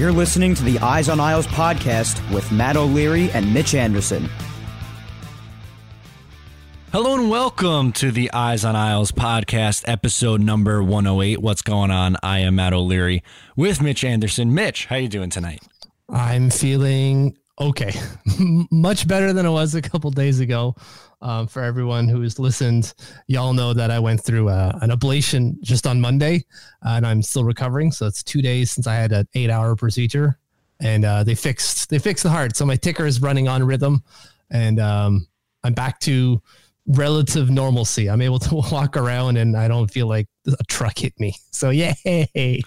You're listening to the Eyes on Isles podcast with Matt O'Leary and Mitch Anderson. Hello and welcome to the Eyes on Isles podcast, episode number 108. What's going on? I am Matt O'Leary with Mitch Anderson. Mitch, how you doing tonight? I'm feeling okay, much better than it was a couple days ago. Um, for everyone who has listened, y'all know that I went through uh, an ablation just on Monday, uh, and I'm still recovering. So it's two days since I had an eight-hour procedure, and uh, they fixed they fixed the heart. So my ticker is running on rhythm, and um, I'm back to relative normalcy. I'm able to walk around, and I don't feel like a truck hit me. So yay!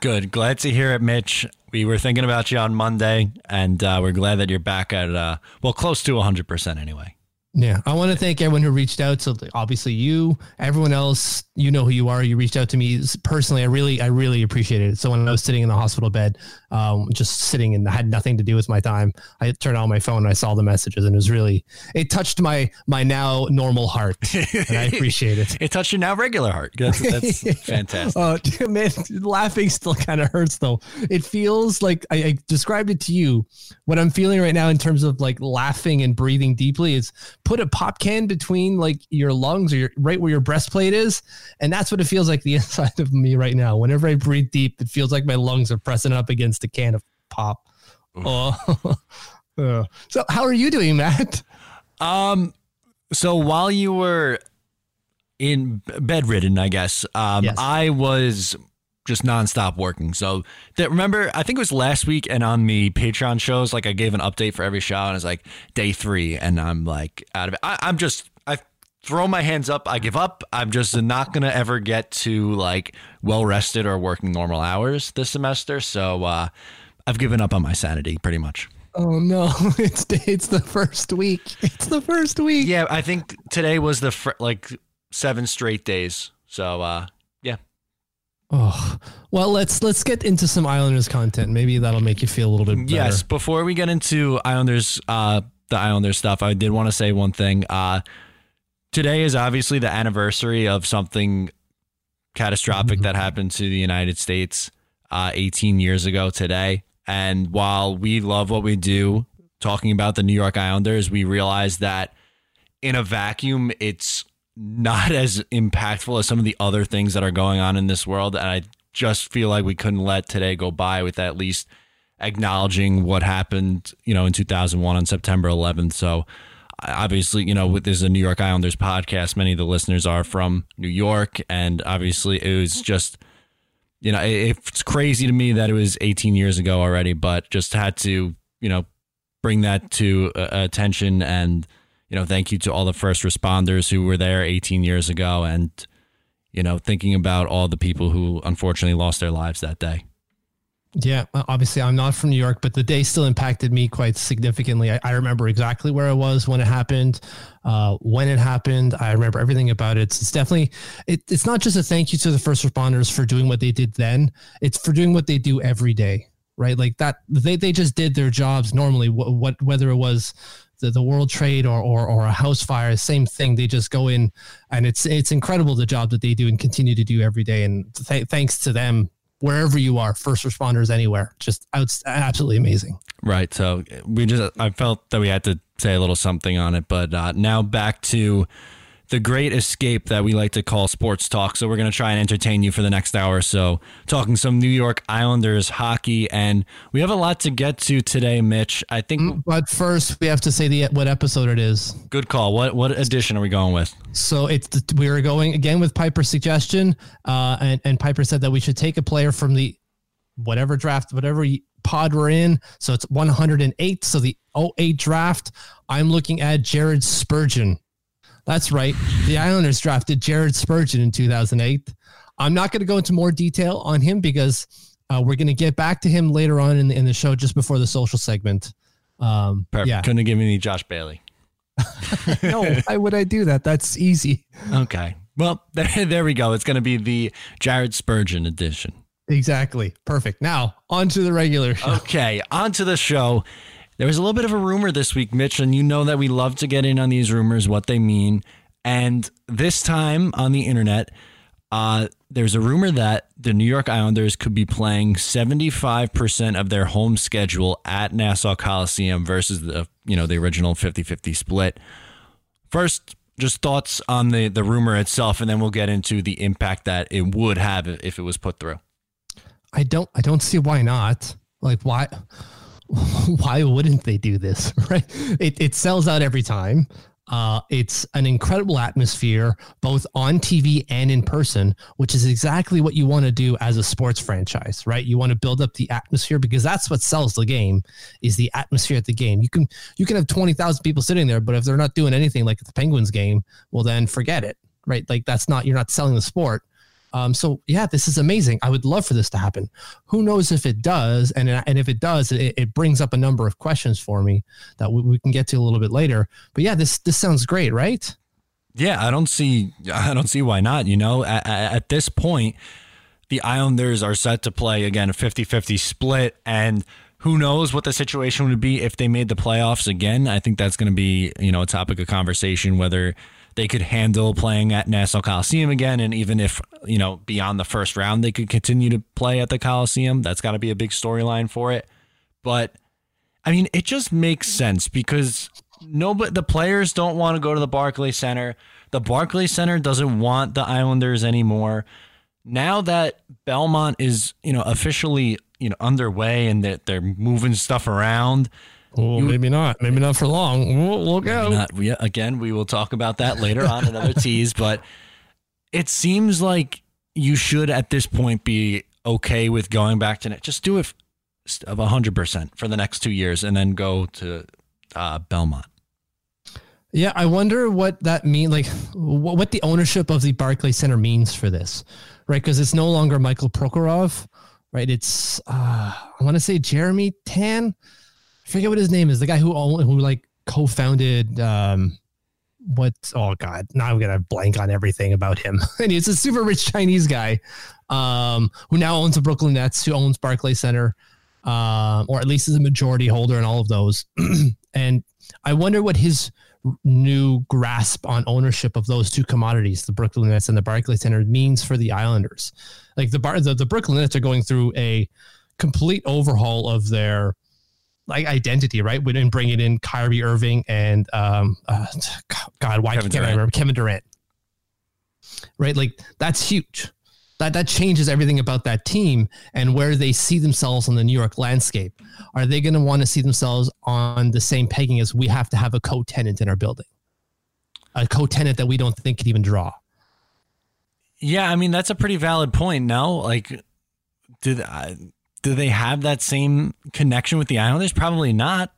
Good. Glad to hear it, Mitch. We were thinking about you on Monday, and uh, we're glad that you're back at uh, well, close to 100 percent anyway. Yeah, I want to thank everyone who reached out. So obviously you, everyone else, you know who you are. You reached out to me personally. I really, I really appreciated it. So when I was sitting in the hospital bed, um, just sitting and had nothing to do with my time, I turned on my phone and I saw the messages, and it was really, it touched my my now normal heart, and I appreciate it. it touched your now regular heart. That's, that's fantastic. Oh man, laughing still kind of hurts though. It feels like I, I described it to you. What I'm feeling right now in terms of like laughing and breathing deeply is put a pop can between like your lungs or your, right where your breastplate is. And that's what it feels like the inside of me right now. Whenever I breathe deep, it feels like my lungs are pressing up against a can of pop. Oh. so how are you doing, Matt? Um, so while you were in bedridden, I guess, um, yes. I was just nonstop working. So that remember, I think it was last week and on the Patreon shows, like I gave an update for every show and it's like day three and I'm like out of it. I, I'm just, throw my hands up. I give up. I'm just not going to ever get to like well rested or working normal hours this semester. So, uh, I've given up on my sanity pretty much. Oh no! It's it's the first week. It's the first week. Yeah, I think today was the fr- like seven straight days. So uh, yeah. Oh well, let's let's get into some Islanders content. Maybe that'll make you feel a little bit better. Yes. Before we get into Islanders, uh, the Islanders stuff, I did want to say one thing. Uh, today is obviously the anniversary of something catastrophic mm-hmm. that happened to the United States uh, 18 years ago today. And while we love what we do, talking about the New York Islanders, we realize that in a vacuum, it's not as impactful as some of the other things that are going on in this world. And I just feel like we couldn't let today go by with at least acknowledging what happened, you know, in 2001 on September 11th. So obviously, you know, with this a New York Islanders podcast, many of the listeners are from New York, and obviously it was just. You know, it's crazy to me that it was 18 years ago already, but just had to, you know, bring that to uh, attention and you know, thank you to all the first responders who were there 18 years ago and, you know, thinking about all the people who unfortunately lost their lives that day. Yeah, obviously I'm not from New York, but the day still impacted me quite significantly. I, I remember exactly where I was when it happened, uh, when it happened. I remember everything about it. It's definitely it, it's not just a thank you to the first responders for doing what they did then. It's for doing what they do every day, right? Like that they they just did their jobs normally. What, what whether it was the, the world trade or, or or a house fire, same thing. They just go in, and it's it's incredible the job that they do and continue to do every day. And th- thanks to them wherever you are, first responders anywhere. Just out, absolutely amazing. Right. So we just, I felt that we had to say a little something on it. But uh, now back to the great escape that we like to call sports talk. So we're going to try and entertain you for the next hour or so, talking some New York Islanders hockey, and we have a lot to get to today, Mitch. I think, mm, but first we have to say the what episode it is. Good call. What what edition are we going with? So it's we are going again with Piper's suggestion, uh, and and Piper said that we should take a player from the whatever draft, whatever pod we're in. So it's 108. So the 08 draft. I'm looking at Jared Spurgeon. That's right. The Islanders drafted Jared Spurgeon in 2008. I'm not going to go into more detail on him because uh, we're going to get back to him later on in the, in the show just before the social segment. Um, Perfect. Yeah. Couldn't give me Josh Bailey. no, why would I do that? That's easy. Okay. Well, there, there we go. It's going to be the Jared Spurgeon edition. Exactly. Perfect. Now, on to the regular show. Okay, on to the show. There was a little bit of a rumor this week, Mitch, and you know that we love to get in on these rumors, what they mean. And this time on the internet, uh, there's a rumor that the New York Islanders could be playing 75% of their home schedule at Nassau Coliseum versus the, you know, the original 50-50 split. First, just thoughts on the the rumor itself and then we'll get into the impact that it would have if it was put through. I don't I don't see why not. Like why why wouldn't they do this? Right? It, it sells out every time. Uh, it's an incredible atmosphere, both on TV and in person, which is exactly what you want to do as a sports franchise, right? You want to build up the atmosphere because that's what sells the game is the atmosphere at the game. You can you can have twenty thousand people sitting there, but if they're not doing anything like the Penguins game, well then forget it, right? Like that's not you're not selling the sport. Um, so yeah, this is amazing. I would love for this to happen. Who knows if it does? And and if it does, it, it brings up a number of questions for me that we, we can get to a little bit later. But yeah, this this sounds great, right? Yeah, I don't see I don't see why not. You know, at, at this point, the Islanders are set to play again a 50-50 split and who knows what the situation would be if they made the playoffs again. I think that's going to be, you know, a topic of conversation whether they could handle playing at Nassau Coliseum again. And even if, you know, beyond the first round, they could continue to play at the Coliseum. That's got to be a big storyline for it. But I mean, it just makes sense because nobody, the players don't want to go to the Barclay Center. The Barclay Center doesn't want the Islanders anymore. Now that Belmont is, you know, officially, you know, underway and that they're moving stuff around, well, you, maybe not. Maybe not for long. We'll, we'll go. Not, we, again, we will talk about that later on another tease. But it seems like you should at this point be okay with going back to net. Just do it of hundred percent for the next two years, and then go to uh, Belmont. Yeah, I wonder what that means. Like, what the ownership of the Barclay Center means for this, right? Because it's no longer Michael Prokhorov, right? It's uh, I want to say Jeremy Tan forget what his name is. The guy who who like co-founded um what oh god now i'm gonna blank on everything about him and he's a super rich chinese guy um who now owns the brooklyn nets who owns barclay center um or at least is a majority holder in all of those and i wonder what his new grasp on ownership of those two commodities the brooklyn nets and the barclay center means for the islanders like the bar the, the brooklyn nets are going through a complete overhaul of their like identity, right? We didn't bring it in Kyrie Irving and um, uh, God, why Kevin can't Durant. I remember Kevin Durant? Right, like that's huge. That that changes everything about that team and where they see themselves on the New York landscape. Are they going to want to see themselves on the same pegging as we have to have a co-tenant in our building, a co-tenant that we don't think could even draw? Yeah, I mean that's a pretty valid point. No, like, did I? Do they have that same connection with the Islanders? Probably not.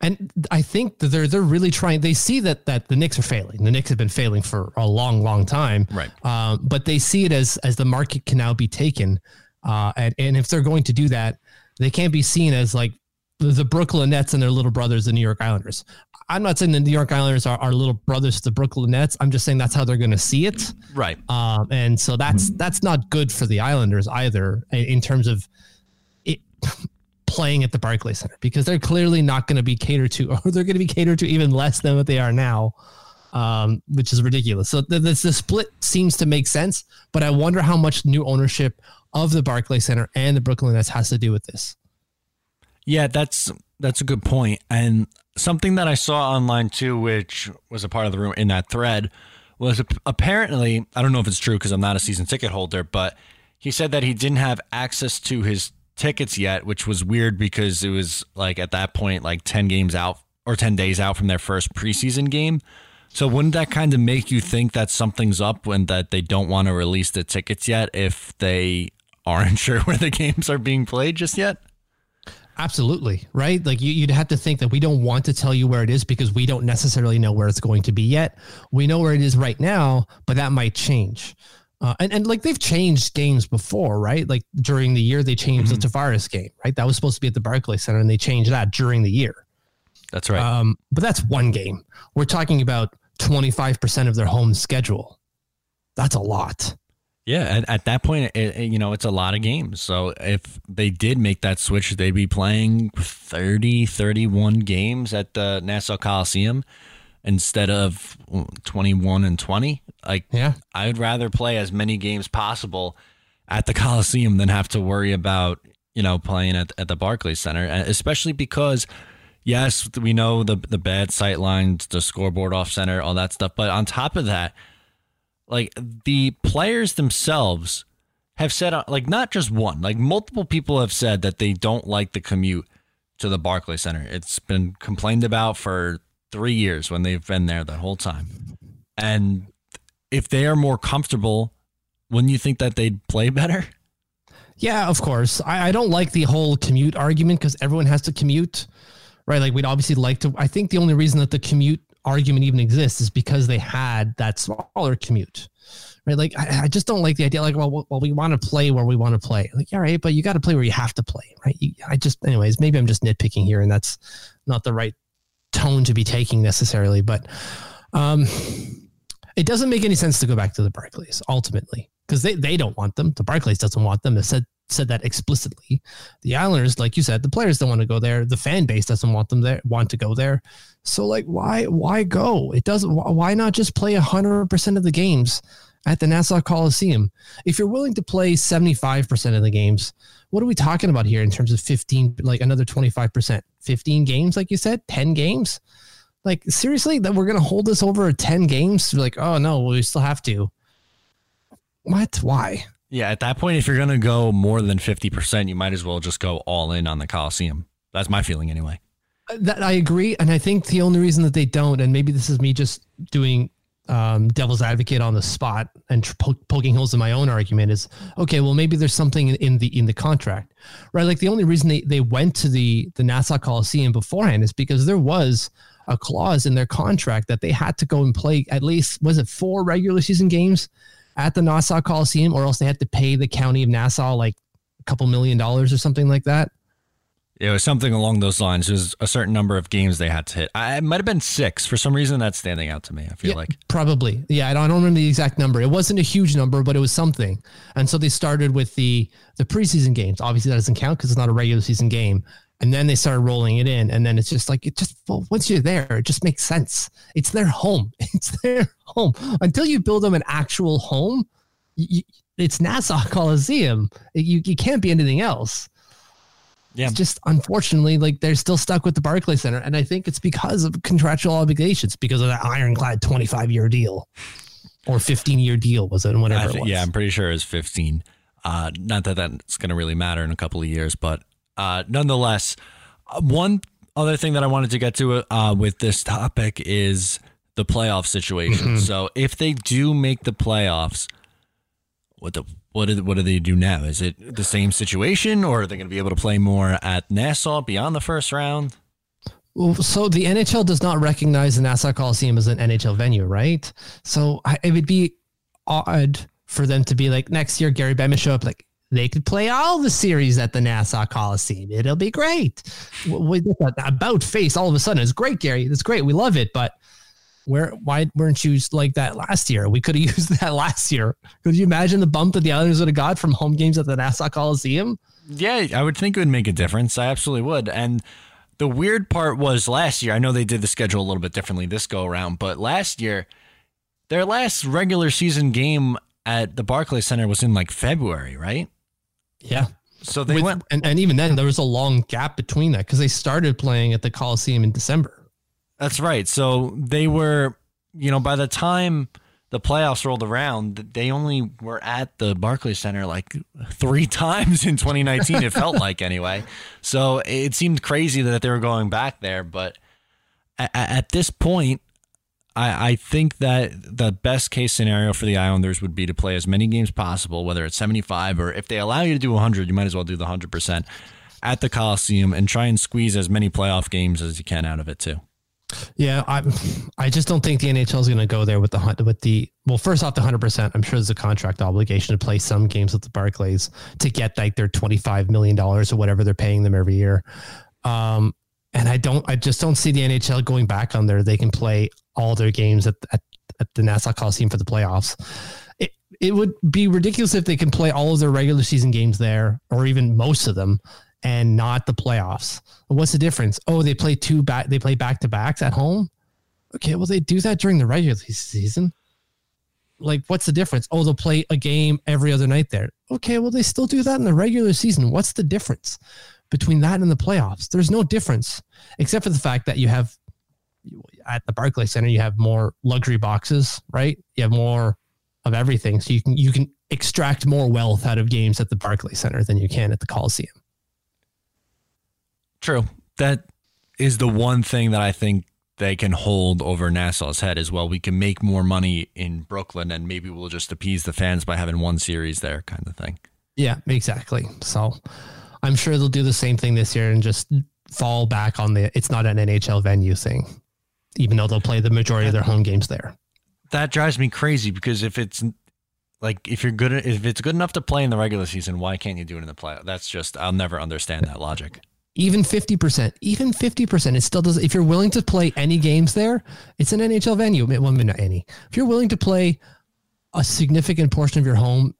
And I think that they're they're really trying. They see that that the Knicks are failing. The Knicks have been failing for a long, long time. Right. Um, but they see it as as the market can now be taken. Uh, and, and if they're going to do that, they can't be seen as like the Brooklyn Nets and their little brothers, the New York Islanders. I'm not saying the New York Islanders are, are little brothers to the Brooklyn Nets. I'm just saying that's how they're going to see it. Right. Um, and so that's that's not good for the Islanders either in, in terms of it playing at the Barclays Center because they're clearly not going to be catered to, or they're going to be catered to even less than what they are now, um, which is ridiculous. So the, the, the split seems to make sense, but I wonder how much new ownership of the Barclays Center and the Brooklyn Nets has to do with this. Yeah, that's that's a good. And something that I saw online too, which was a part of the room in that thread, was apparently I don't know if it's true because I'm not a season ticket holder, but he said that he didn't have access to his tickets yet, which was weird because it was like at that point like 10 games out or 10 days out from their first preseason game. So wouldn't that kind of make you think that something's up when that they don't want to release the tickets yet if they aren't sure where the games are being played just yet? Absolutely. Right. Like you, would have to think that we don't want to tell you where it is because we don't necessarily know where it's going to be yet. We know where it is right now, but that might change. Uh, and, and like they've changed games before, right? Like during the year, they changed mm-hmm. the Tavares game, right? That was supposed to be at the Barclays Center and they changed that during the year. That's right. Um, but that's one game. We're talking about 25% of their home schedule. That's a lot. Yeah, at, at that point, it, it, you know, it's a lot of games. So if they did make that switch, they'd be playing 30, 31 games at the Nassau Coliseum instead of 21 and 20. Like, yeah, I would rather play as many games possible at the Coliseum than have to worry about, you know, playing at, at the Barclays Center, especially because yes, we know the the bad sight lines, the scoreboard off center, all that stuff. But on top of that, like the players themselves have said uh, like not just one like multiple people have said that they don't like the commute to the Barclays Center. It's been complained about for 3 years when they've been there the whole time. And if they are more comfortable, wouldn't you think that they'd play better? Yeah, of course. I, I don't like the whole commute argument because everyone has to commute, right? Like we'd obviously like to. I think the only reason that the commute argument even exists is because they had that smaller commute right like i, I just don't like the idea like well, well we want to play where we want to play like all right but you got to play where you have to play right you, i just anyways maybe i'm just nitpicking here and that's not the right tone to be taking necessarily but um it doesn't make any sense to go back to the barclays ultimately because they, they don't want them the barclays doesn't want them They said said that explicitly. The Islanders, like you said, the players don't want to go there. The fan base doesn't want them there, want to go there. So like, why, why go? It doesn't, why not just play hundred percent of the games at the Nassau Coliseum? If you're willing to play 75% of the games, what are we talking about here in terms of 15, like another 25%, 15 games, like you said, 10 games? Like seriously, that we're going to hold this over 10 games? Like, oh no, we still have to. What? Why? Yeah, at that point, if you're going to go more than 50%, you might as well just go all in on the Coliseum. That's my feeling anyway. Uh, that I agree. And I think the only reason that they don't, and maybe this is me just doing um, devil's advocate on the spot and po- poking holes in my own argument is okay. Well, maybe there's something in the in the contract, right? Like the only reason they, they went to the the Nassau Coliseum beforehand is because there was a clause in their contract that they had to go and play at least was it four regular season games at the Nassau Coliseum, or else they had to pay the county of Nassau like a couple million dollars or something like that. It was something along those lines. It was a certain number of games they had to hit. I, it might have been six. For some reason, that's standing out to me. I feel yeah, like probably. Yeah, I don't, I don't remember the exact number. It wasn't a huge number, but it was something. And so they started with the the preseason games. Obviously, that doesn't count because it's not a regular season game. And then they started rolling it in. And then it's just like, it just, well, once you're there, it just makes sense. It's their home. It's their home. Until you build them an actual home, you, it's Nassau Coliseum. You, you can't be anything else. Yeah. It's just unfortunately, like they're still stuck with the Barclay Center. And I think it's because of contractual obligations, because of that ironclad 25 year deal or 15 year deal, was it? Whatever. It yeah, I'm pretty sure it's 15. Uh, not that that's going to really matter in a couple of years, but uh, nonetheless, uh, one other thing that I wanted to get to uh, with this topic is the playoff situation. Mm-hmm. So if they do make the playoffs, what the what do, what do they do now? Is it the same situation, or are they going to be able to play more at Nassau beyond the first round? So the NHL does not recognize the Nassau Coliseum as an NHL venue, right? So it would be odd for them to be like next year, Gary Bettman show up like They could play all the series at the Nassau Coliseum. It'll be great. With about face, all of a sudden, it's great, Gary. It's great. We love it. But where why weren't you like that last year? We could have used that last year. Could you imagine the bump that the Islanders would have got from home games at the Nassau Coliseum? Yeah, I would think it would make a difference. I absolutely would. And the weird part was last year, I know they did the schedule a little bit differently this go around, but last year, their last regular season game at the Barclays Center was in like February, right? Yeah. So they With, went, and, and even then, there was a long gap between that because they started playing at the Coliseum in December. That's right. So they were, you know, by the time the playoffs rolled around, they only were at the Barclays Center like three times in 2019. it felt like anyway. So it seemed crazy that they were going back there. But at, at this point, I, I think that the best case scenario for the Islanders would be to play as many games possible, whether it's 75 or if they allow you to do 100, you might as well do the 100% at the Coliseum and try and squeeze as many playoff games as you can out of it too. Yeah, I I just don't think the NHL is going to go there with the with the well. First off, the hundred percent. I'm sure there's a contract obligation to play some games with the Barclays to get like their twenty five million dollars or whatever they're paying them every year. Um, and I don't, I just don't see the NHL going back on there. They can play all their games at at, at the Nassau Coliseum for the playoffs. It it would be ridiculous if they can play all of their regular season games there, or even most of them, and not the playoffs. What's the difference? Oh, they play two back. They play back to backs at home. Okay, well they do that during the regular season. Like, what's the difference? Oh, they'll play a game every other night there. Okay, well they still do that in the regular season. What's the difference between that and the playoffs? There's no difference except for the fact that you have at the Barclay Center you have more luxury boxes, right? You have more of everything, so you can you can extract more wealth out of games at the Barclay Center than you can at the Coliseum. True. That is the one thing that I think they can hold over Nassau's head as well. We can make more money in Brooklyn and maybe we'll just appease the fans by having one series there kind of thing. Yeah, exactly. So I'm sure they'll do the same thing this year and just fall back on the it's not an NHL venue thing, even though they'll play the majority of their home games there. That drives me crazy because if it's like if you're good if it's good enough to play in the regular season, why can't you do it in the playoff? That's just I'll never understand that logic. Even 50%, even 50%, it still does. If you're willing to play any games there, it's an NHL venue. Well, maybe not any. If you're willing to play a significant portion of your home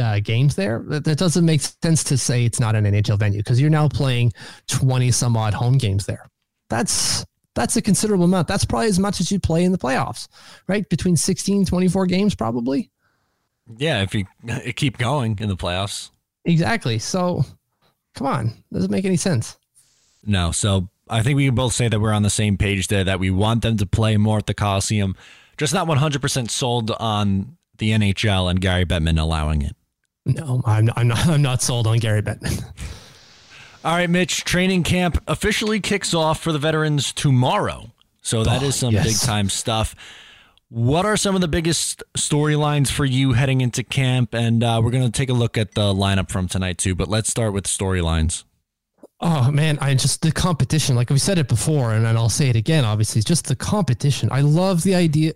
uh, games there, that, that doesn't make sense to say it's not an NHL venue because you're now playing 20 some odd home games there. That's that's a considerable amount. That's probably as much as you play in the playoffs, right? Between 16, 24 games, probably. Yeah, if you keep going in the playoffs. Exactly. So come on. Doesn't make any sense. No. So I think we can both say that we're on the same page there, that we want them to play more at the Coliseum, just not 100% sold on the NHL and Gary Bettman allowing it. No, I'm not, I'm not, I'm not sold on Gary Bettman. All right, Mitch, training camp officially kicks off for the veterans tomorrow. So that Oh, is some yes. big time stuff. What are some of the biggest storylines for you heading into camp? And uh, we're going to take a look at the lineup from tonight, too. But let's start with storylines. Oh man, I just the competition. Like we said it before, and I'll say it again. Obviously, just the competition. I love the idea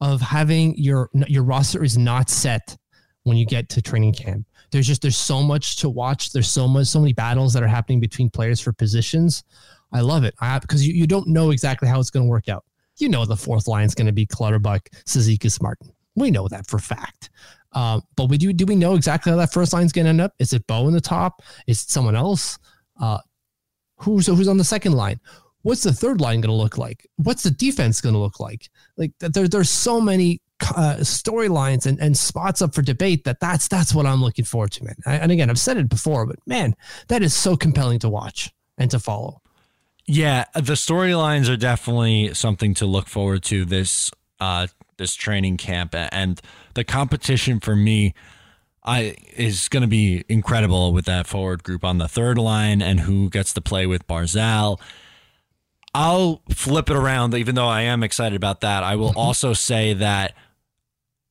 of having your your roster is not set when you get to training camp. There's just there's so much to watch. There's so much so many battles that are happening between players for positions. I love it I, because you, you don't know exactly how it's going to work out. You know the fourth line is going to be Clutterbuck, Cizikas, Martin. We know that for fact. Um, but we do do we know exactly how that first line is going to end up? Is it Bo in the top? Is it someone else? Uh, who's who's on the second line? What's the third line going to look like? What's the defense going to look like? Like there, there's so many uh, storylines and, and spots up for debate that that's that's what I'm looking forward to, man. I, and again, I've said it before, but man, that is so compelling to watch and to follow. Yeah, the storylines are definitely something to look forward to this uh this training camp and the competition for me I is going to be incredible with that forward group on the third line and who gets to play with Barzal. I'll flip it around even though I am excited about that. I will also say that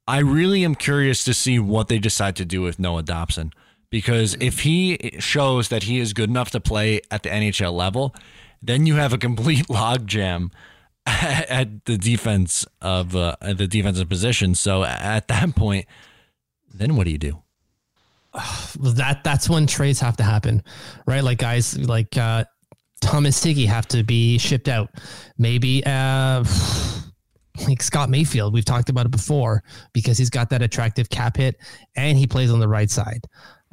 I really am curious to see what they decide to do with Noah Dobson because if he shows that he is good enough to play at the NHL level, then you have a complete logjam at the defense of uh, the defensive position. So at that point, then what do you do? that that's when trades have to happen, right? Like guys like uh, Thomas Hickey have to be shipped out. Maybe uh, like Scott Mayfield, we've talked about it before because he's got that attractive cap hit and he plays on the right side.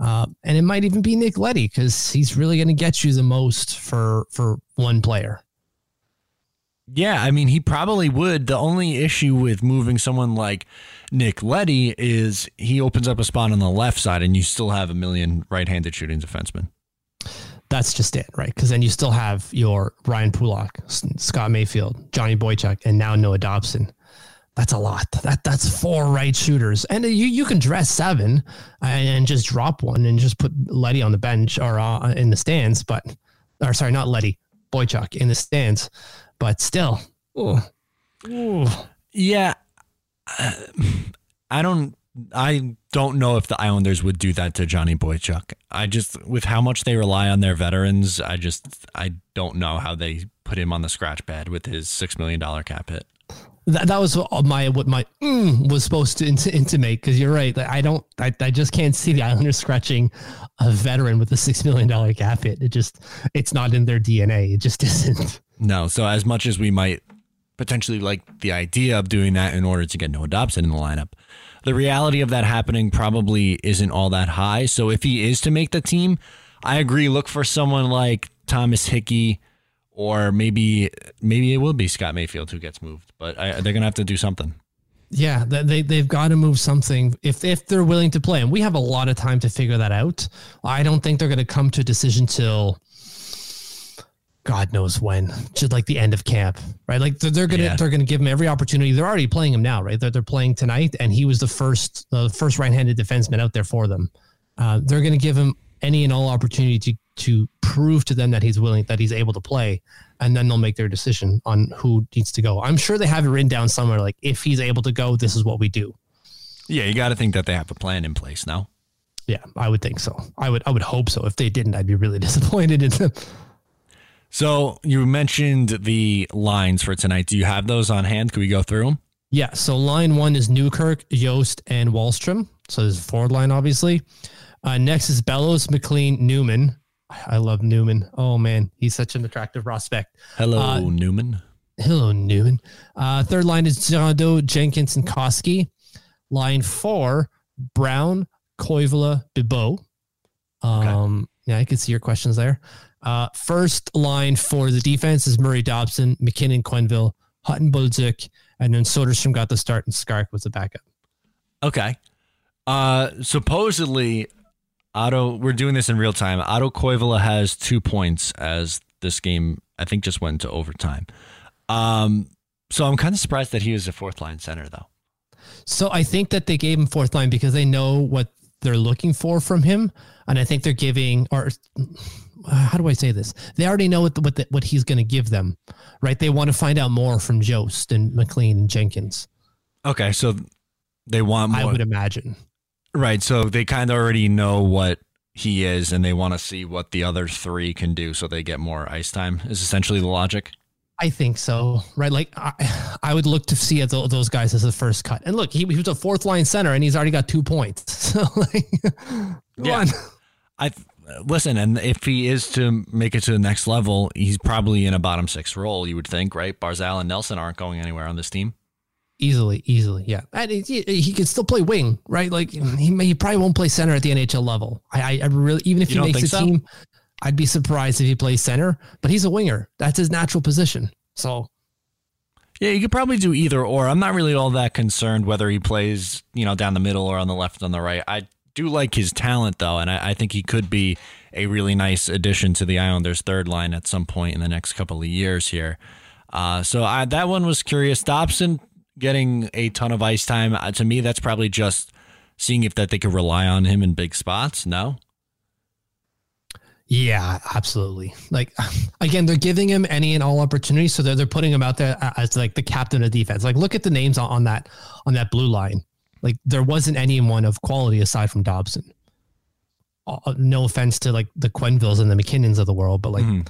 Uh, and it might even be Nick Leddy because he's really going to get you the most for for one player. Yeah, I mean, he probably would. The only issue with moving someone like Nick Leddy is he opens up a spot on the left side, and you still have a million right-handed shooting defensemen. That's just it, right? Because then you still have your Ryan Pulock, Scott Mayfield, Johnny Boychuk, and now Noah Dobson. That's a lot. That that's four right shooters, and you you can dress seven and just drop one and just put Leddy on the bench or uh, in the stands, but or sorry, not Leddy Boychuk in the stands but still. Ooh. Ooh. Yeah. I don't I don't know if the Islanders would do that to Johnny Boychuk. I just with how much they rely on their veterans, I just I don't know how they put him on the scratch pad with his 6 million dollar cap hit. That, that was my what my mm was supposed to int- intimate because you're right. I don't I, I just can't see the Islanders scratching a veteran with a 6 million dollar cap hit. It just it's not in their DNA. It just isn't. No. So as much as we might potentially like the idea of doing that in order to get Noah Dobson in the lineup, the reality of that happening probably isn't all that high. So if he is to make the team, I agree. Look for someone like Thomas Hickey, or maybe maybe it will be Scott Mayfield who gets moved. But I, they're gonna have to do something. Yeah, they they've got to move something if if they're willing to play, and we have a lot of time to figure that out. I don't think they're going to come to a decision till God knows when, just like the end of camp, right? Like they're, they're gonna yeah. they're gonna give him every opportunity. They're already playing him now, right? They're, they're playing tonight, and he was the first the first right handed defenseman out there for them. Uh, they're gonna give him any and all opportunity to to prove to them that he's willing that he's able to play, and then they'll make their decision on who needs to go. I'm sure they have it written down somewhere. Like if he's able to go, this is what we do. Yeah, you got to think that they have a plan in place now. Yeah, I would think so. I would I would hope so. If they didn't, I'd be really disappointed in them. So you mentioned the lines for tonight. Do you have those on hand? Can we go through them? Yeah. So line one is Newkirk, Yost, and Wahlstrom. So there's a forward line, obviously. Uh, next is Bellows, McLean, Newman. I love Newman. Oh man, he's such an attractive prospect. Hello, uh, Newman. Hello, Newman. Uh, third line is Jado, Jenkins, and Koski. Line four, Brown, Koivula, Bibeau. Um, okay. Yeah, I can see your questions there. Uh, first line for the defense is Murray Dobson, McKinnon, Quenville, Hutton, Bolduc, and then Soderstrom got the start and Skark was the backup. Okay. Uh, supposedly, Otto, we're doing this in real time. Otto Koivula has two points as this game, I think, just went to overtime. Um, so I'm kind of surprised that he was a fourth line center, though. So I think that they gave him fourth line because they know what they're looking for from him, and I think they're giving or how do I say this? They already know what the, what the, what he's going to give them, right? They want to find out more from Jost and McLean and Jenkins. Okay, so they want more. I would imagine. Right, so they kind of already know what he is, and they want to see what the other three can do, so they get more ice time. Is essentially the logic. I think so, right? Like I, I would look to see those guys as the first cut. And look, he, he was a fourth line center, and he's already got two points. So like, yeah, I listen, and if he is to make it to the next level, he's probably in a bottom six role. You would think, right? Barzal and Nelson aren't going anywhere on this team. Easily, easily, yeah. And he, he could still play wing, right? Like he, may, he probably won't play center at the NHL level. I, I really, even if you he makes a so? team, I'd be surprised if he plays center. But he's a winger. That's his natural position. So yeah, you could probably do either or. I'm not really all that concerned whether he plays, you know, down the middle or on the left, on the right. I do like his talent though, and I, I, think he could be a really nice addition to the Islanders' third line at some point in the next couple of years here. Uh, so I, that one was curious. Dobson getting a ton of ice time uh, to me, that's probably just seeing if that they could rely on him in big spots. No. Yeah, absolutely. Like again, they're giving him any and all opportunities, so they're they're putting him out there as like the captain of defense. Like look at the names on, on that on that blue line. Like there wasn't anyone of quality aside from Dobson. Uh, no offense to like the Quenvilles and the MacKinnons of the world, but like mm-hmm.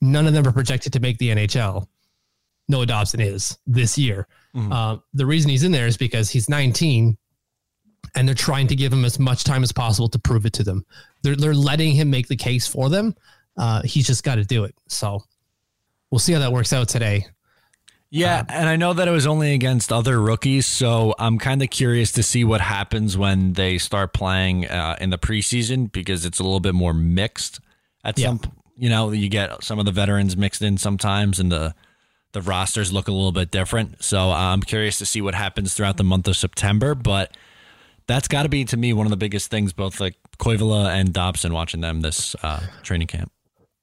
none of them are projected to make the NHL. Noah Dobson is this year. Mm-hmm. Uh, the reason he's in there is because he's 19 and they're trying to give him as much time as possible to prove it to them. They're they're letting him make the case for them. Uh, he's just got to do it. So we'll see how that works out today. Yeah, and I know that it was only against other rookies, so I'm kind of curious to see what happens when they start playing uh, in the preseason because it's a little bit more mixed. At Yeah. some, you know, you get some of the veterans mixed in sometimes, and the the rosters look a little bit different. So uh, I'm curious to see what happens throughout the month of September. But that's got to be to me one of the biggest things, both like Koivula and Dobson watching them this uh, training camp.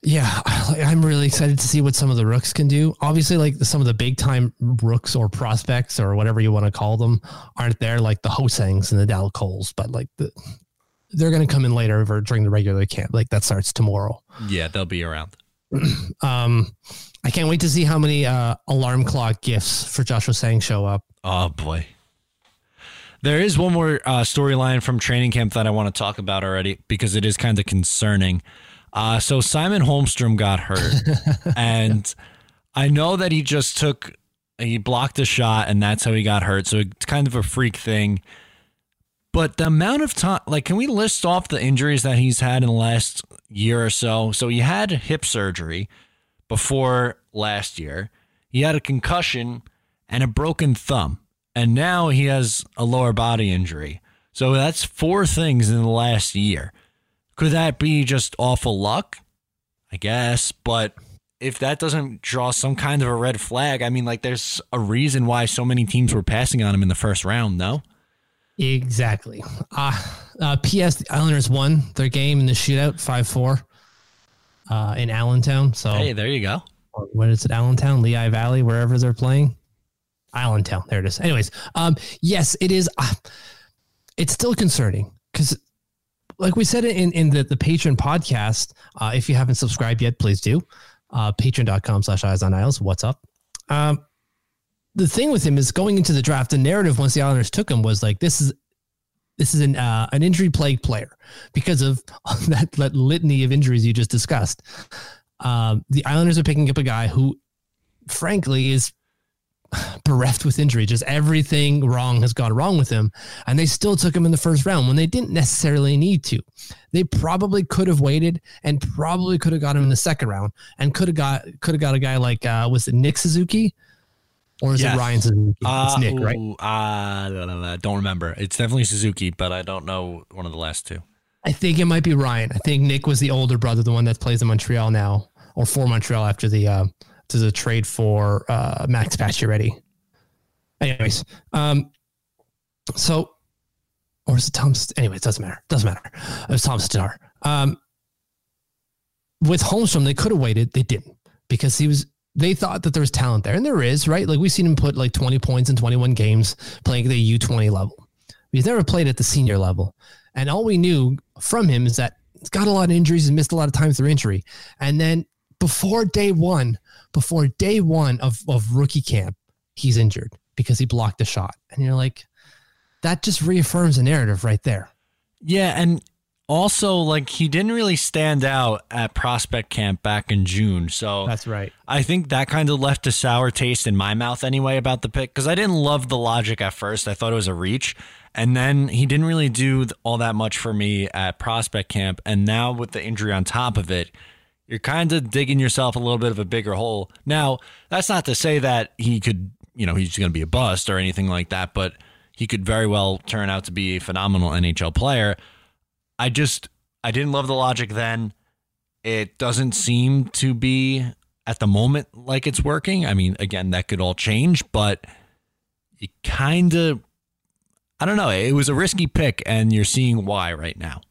Yeah, I'm really excited to see what some of the rooks can do. Obviously, like some of the big time rooks or prospects or whatever you want to call them aren't there, like the Ho-Sangs and the Dal Colles, but like the, they're going to come in later or during the regular camp. Like that starts tomorrow. Yeah, they'll be around. Um, I can't wait to see how many uh, alarm clock gifts for Josh Ho-Sang show up. Oh boy. There is one more uh, storyline from training camp that I want to talk about already because it is kind of concerning. Uh, so Simon Holmstrom got hurt, and I know that he just took he blocked a shot, and that's how he got hurt. So it's kind of a freak thing. But the amount of time, like, can we list off the injuries that he's had in the last year or so? So he had hip surgery before last year. He had a concussion and a broken thumb. And now he has a lower body injury. So that's four things in the last year. Could that be just awful luck? I guess. But if that doesn't draw some kind of a red flag, I mean, like, there's a reason why so many teams were passing on him in the first round, no? Exactly. Uh, uh, P.S. The Islanders won their game in the shootout 5 4 uh, in Allentown. So, Hey, there you go. what is it? Allentown, Lehigh Valley, wherever they're playing. Allentown. There it is. Anyways, um, yes, it is. Uh, it's still concerning because, like we said in, in the, the Patreon podcast, uh, if you haven't subscribed yet, please do. Uh, Patreon.com slash eyes on Isles. What's up? Um, the thing with him is going into the draft, the narrative once the Islanders took him was like, this is this is an uh, an injury plagued player because of that, that litany of injuries you just discussed. Um, the Islanders are picking up a guy who, frankly, is bereft with injury. Just everything wrong has gone wrong with him, and they still took him in the first round when they didn't necessarily need to. They probably could have waited and probably could have got him in the second round, and could have got could have got a guy like uh, was it Nick Suzuki, or is Yes. it Ryan Suzuki? it's Uh, Nick, right? ooh, uh, don't remember. It's definitely Suzuki, but I don't know one of the last two. I think it might be Ryan. I think Nick was the older brother, the one that plays in Montreal now, or for Montreal after the uh, to the trade for uh, Max Pacioretty. Anyways, um, so or is it Tom? St- Anyway, it doesn't matter. Doesn't matter. It was Tom Star. Um, with Holmstrom, they could have waited. They didn't because he was. They thought that there was talent there, and there is, right? Like we've seen him put like twenty points in twenty one games playing the U twenty level. He's never played at the senior level, and all we knew from him is that he's got a lot of injuries and missed a lot of time through injury. And then before day one, before day one of of rookie camp, he's injured because he blocked a shot, and you're like, that just reaffirms the narrative right there. Yeah, and also like he didn't really stand out at prospect camp back in June. So That's right. I think that kind of left a sour taste in my mouth anyway about the pick because I didn't love the logic at first. I thought it was a reach. And then he didn't really do all that much for me at prospect camp. And now with the injury on top of it, you're kind of digging yourself a little bit of a bigger hole. Now, that's not to say that he could, you know, he's going to be a bust or anything like that, but he could very well turn out to be a phenomenal NHL player. I just, I didn't love the logic then. It doesn't seem to be at the moment like it's working. I mean, again, that could all change, but it kind of, I don't know. It was a risky pick, and you're seeing why right now.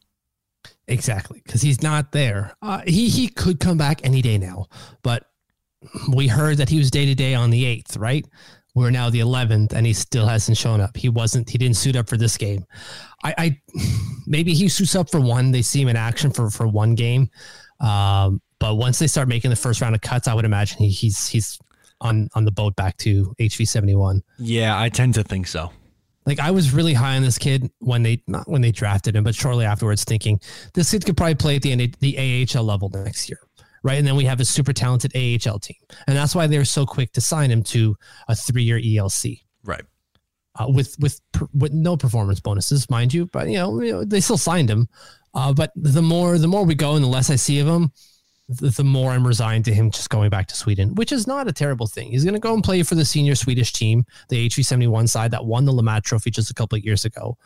Exactly, because he's not there. Uh, he he could come back any day now, but we heard that he was day to day on the eighth, right? We're now the eleventh, and he still hasn't shown up. He wasn't. He didn't suit up for this game. I, I maybe he suits up for one. They see him in action for for one game, um, but once they start making the first round of cuts, I would imagine he, he's he's on on the boat back to HV seventy one. Yeah, I tend to think so. Like I was really high on this kid when they not when they drafted him, but shortly afterwards, thinking this kid could probably play at the NA the AHL level next year, right? And then we have a super talented AHL team, and that's why they're so quick to sign him to a three year ELC. Right. uh, with with with no performance bonuses, mind you. But you know, you know they still signed him. Uh, but the more the more we go and the less I see of him, the, the, more I'm resigned to him just going back to Sweden, which is not a terrible thing. He's going to go and play for the senior Swedish team, the HV71 side that won the Le Mat Trophy just a couple of years ago.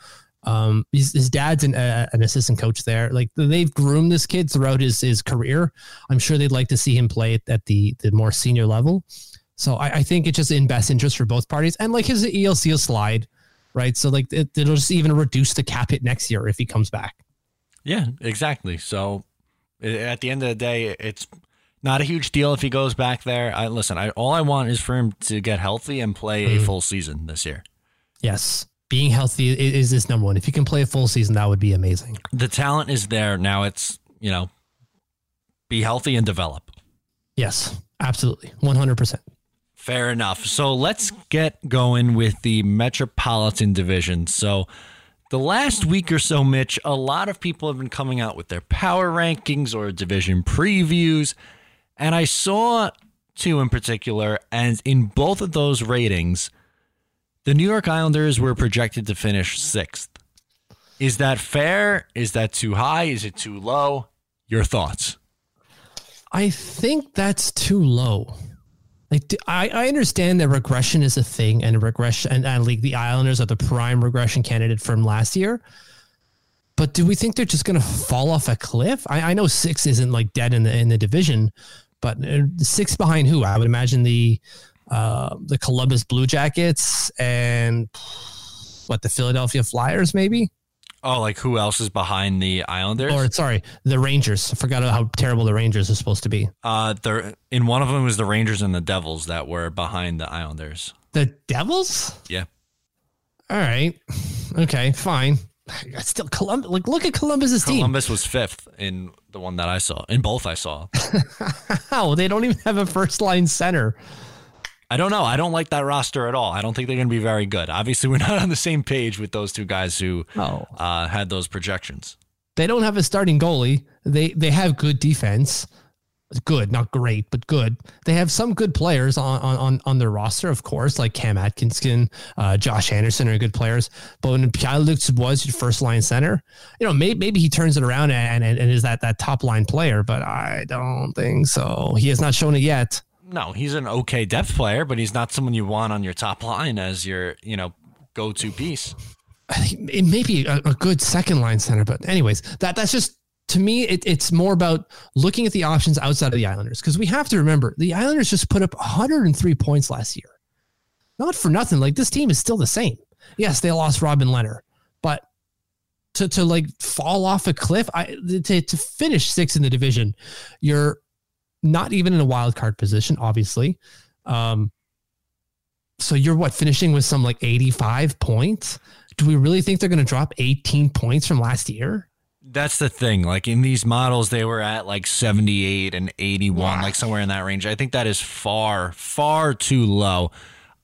Um, his, his dad's an, uh, an assistant coach there. Like they've groomed this kid throughout his his career. I'm sure they'd like to see him play at, at the the more senior level. So I, I, think it's just in best interest for both parties. And like his ELC will slide, right? So like it, it'll just even reduce the cap hit next year if he comes back. Yeah, exactly. So at the end of the day, it's not a huge deal if he goes back there. I listen. I all I want is for him to get healthy and play mm. a full season this year. Yes, being healthy is this number one. If you can play a full season, that would be amazing. The talent is there now. It's you know, be healthy and develop. Yes, absolutely, one hundred percent. Fair enough. So let's get going with the Metropolitan Division. So, the last week or so, Mitch, a lot of people have been coming out with their power rankings or division previews. And I saw two in particular. And in both of those ratings, the New York Islanders were projected to finish sixth. Is that fair? Is that too high? Is it too low? Your thoughts? I think that's too low. Like I, I understand that regression is a thing, and regression and, and like the Islanders are the prime regression candidate from last year. But do we think they're just going to fall off a cliff? I, I know six isn't like dead in the in the division, but uh, six behind who? I would imagine the uh, the Columbus Blue Jackets and what the Philadelphia Flyers, maybe. Oh, like who else is behind the Islanders? Or sorry, the Rangers. I forgot how terrible the Rangers are supposed to be. Uh, there in one of them was the Rangers and the Devils that were behind the Islanders. The Devils? Yeah. All right. Okay. Fine. Still Columbus. Like, look at Columbus's team. Columbus was fifth in the one that I saw. In both I saw. How they don't even have a first line center. I don't know. I don't like that roster at all. I don't think they're going to be very good. Obviously, we're not on the same page with those two guys who oh. uh, had those projections. They don't have a starting goalie. They they have good defense. Good, not great, but good. They have some good players on on on their roster, of course, like Cam Atkinson, uh, Josh Anderson are good players. But when Pierre-Luc was your first line center, you know, maybe, maybe he turns it around and, and, and is that that top line player, but I don't think so. He has not shown it yet no, he's an okay depth player, but he's not someone you want on your top line as your, you know, go to piece. I think It may be a, a, good second line center, but anyways, that that's just to me, it, it's more about looking at the options outside of the Islanders because we have to remember the Islanders just put up 103 points last year. Not for nothing. Like this team is still the same. Yes, they lost Robin Lehner, but to to like fall off a cliff, I to, to finish sixth in the division, you're not even in a wild card position, obviously. Um, so you're what finishing with some like 85 points? Do we really think they're going to drop 18 points from last year? That's the thing. Like in these models, they were at like 78 and 81, wow. like somewhere in that range. I think that is far, far too low.